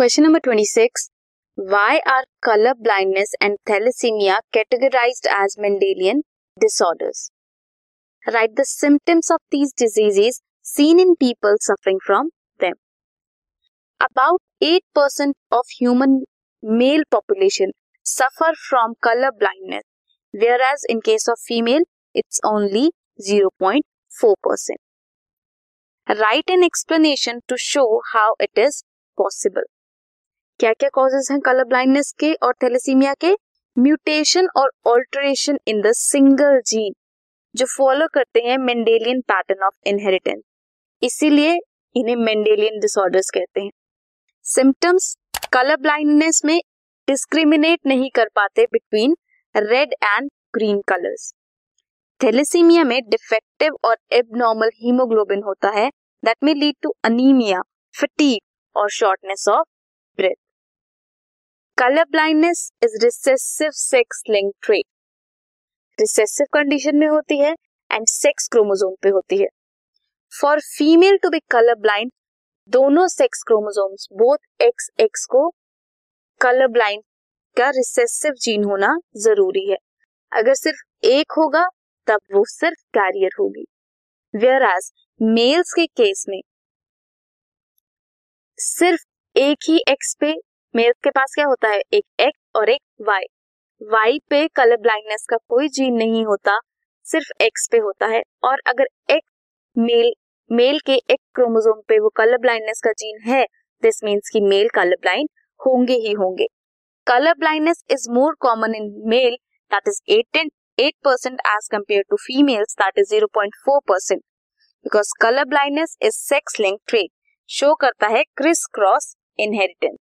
Question number 26. Why are color blindness and thalassemia categorized as Mendelian disorders? Write the symptoms of these diseases seen in people suffering from them. About 8% of human male population suffer from color blindness, whereas in case of female, it's only 0.4%. Write an explanation to show how it is possible. क्या क्या causes हैं colour blindness के और thalassaemia के mutation और alteration in the single gene जो follow करते हैं मेंडेलियन पैटर्न ऑफ इनहेरिटेंस इसीलिए इन्हें मेंडेलियन डिसऑर्डर्स कहते हैं सिम्टम्स कलर ब्लाइंडनेस में डिस्क्रिमिनेट नहीं कर पाते between red and green colours thalassemia में डिफेक्टिव और एबनॉर्मल हीमोग्लोबिन होता है that may lead to anaemia fatigue और shortness of breath colour blindness is recessive sex link trait recessive condition में होती है एंड सेक्स क्रोमोजोम पे होती है for female to be colour blind दोनों sex chromosomes both X X को colour blind का रिसेसिव जीन होना जरूरी है अगर सिर्फ एक होगा तब वो सिर्फ कैरियर होगी वेयर एज मेल्स के केस में सिर्फ एक ही एक्स पे मेल्स के पास क्या होता है एक एक्स और एक वाई वाई पे कलर ब्लाइंडनेस का कोई जीन नहीं होता सिर्फ एक्स पे होता है और अगर एक्स मेल मेल के एक क्रोमोसोम पे वो कलर ब्लाइंडनेस का जीन है दिस मीन्स कि मेल कलर ब्लाइंड होंगे ही होंगे colour blindness is more common in male that is eight eight percent as compare to females that is zero point four percent because colour blindness is sex link trait show करता है criss cross inheritance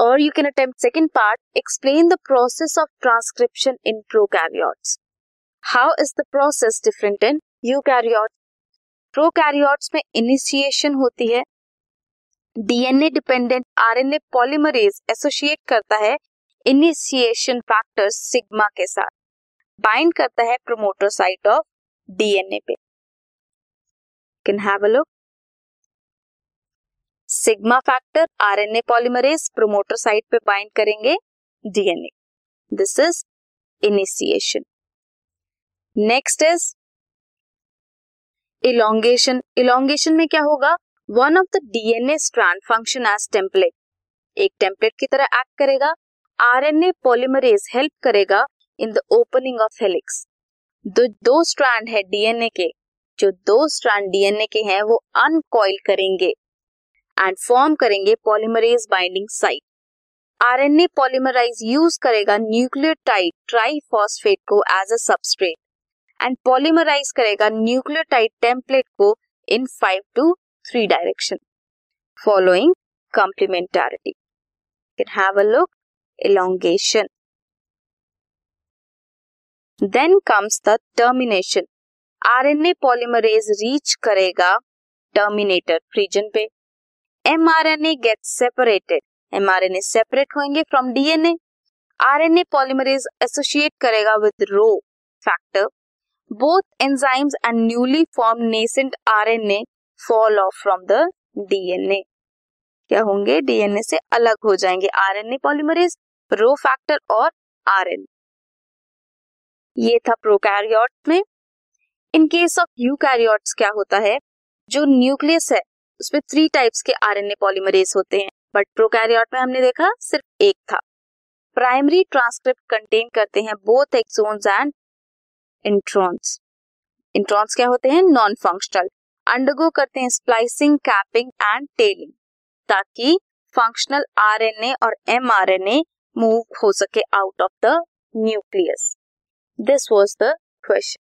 और you can attempt second part explain the process of transcription in prokaryotes how is the process different in eukaryotes prokaryotes में initiation होती है DNA dependent R N A polymerase associate करता है initiation factors sigma के साथ bind करता है promoter site of DNA पे can have a look sigma factor RNA polymerase promoter site पे बाइंड करेंगे DNA this is initiation next is elongation elongation में क्या होगा one of the DNA strand function as template एक template की तरह act करेगा आरएनए पॉलीमरेज हेल्प करेगा in the opening of helix दो दो स्ट्रैंड है डीएनए के जो दो स्ट्रैंड डीएनए के हैं वो अनकॉइल करेंगे एंड फॉर्म करेंगे polymerase binding site RNA polymerase use करेगा न्यूक्लियोटाइड ट्राइफॉस्फेट को as a substrate and polymerise करेगा न्यूक्लियोटाइड टेम्पलेट को in five to three direction following complementarity can have a look elongation then comes the termination RNA polymerase reach करेगा terminator region पे M R N A get separated M R N A separate होंगे from DNA A polymerase associate करेगा with rho factor both enzymes and newly form nascent R N A fall off from the DNA क्या होंगे DNA से अलग हो जाएंगे R N A polymerase rho factor और R N ये था प्रोकैरियोट्स में इन केस ऑफ यूकैरियोट्स क्या होता है जो न्यूक्लियस है उसमें थ्री टाइप्स के आरएनए पॉलीमरेज होते हैं बट प्रोकैरियोट में हमने देखा सिर्फ एक था प्राइमरी ट्रांसक्रिप्ट कंटेन करते हैं both exons and introns introns क्या होते हैं नॉन फंक्शनल अंडरगो करते हैं स्प्लाइसिंग कैपिंग एंड टेलिंग ताकि फंक्शनल आरएनए और एमआरएनए मूव हो सके out of the nucleus this was the question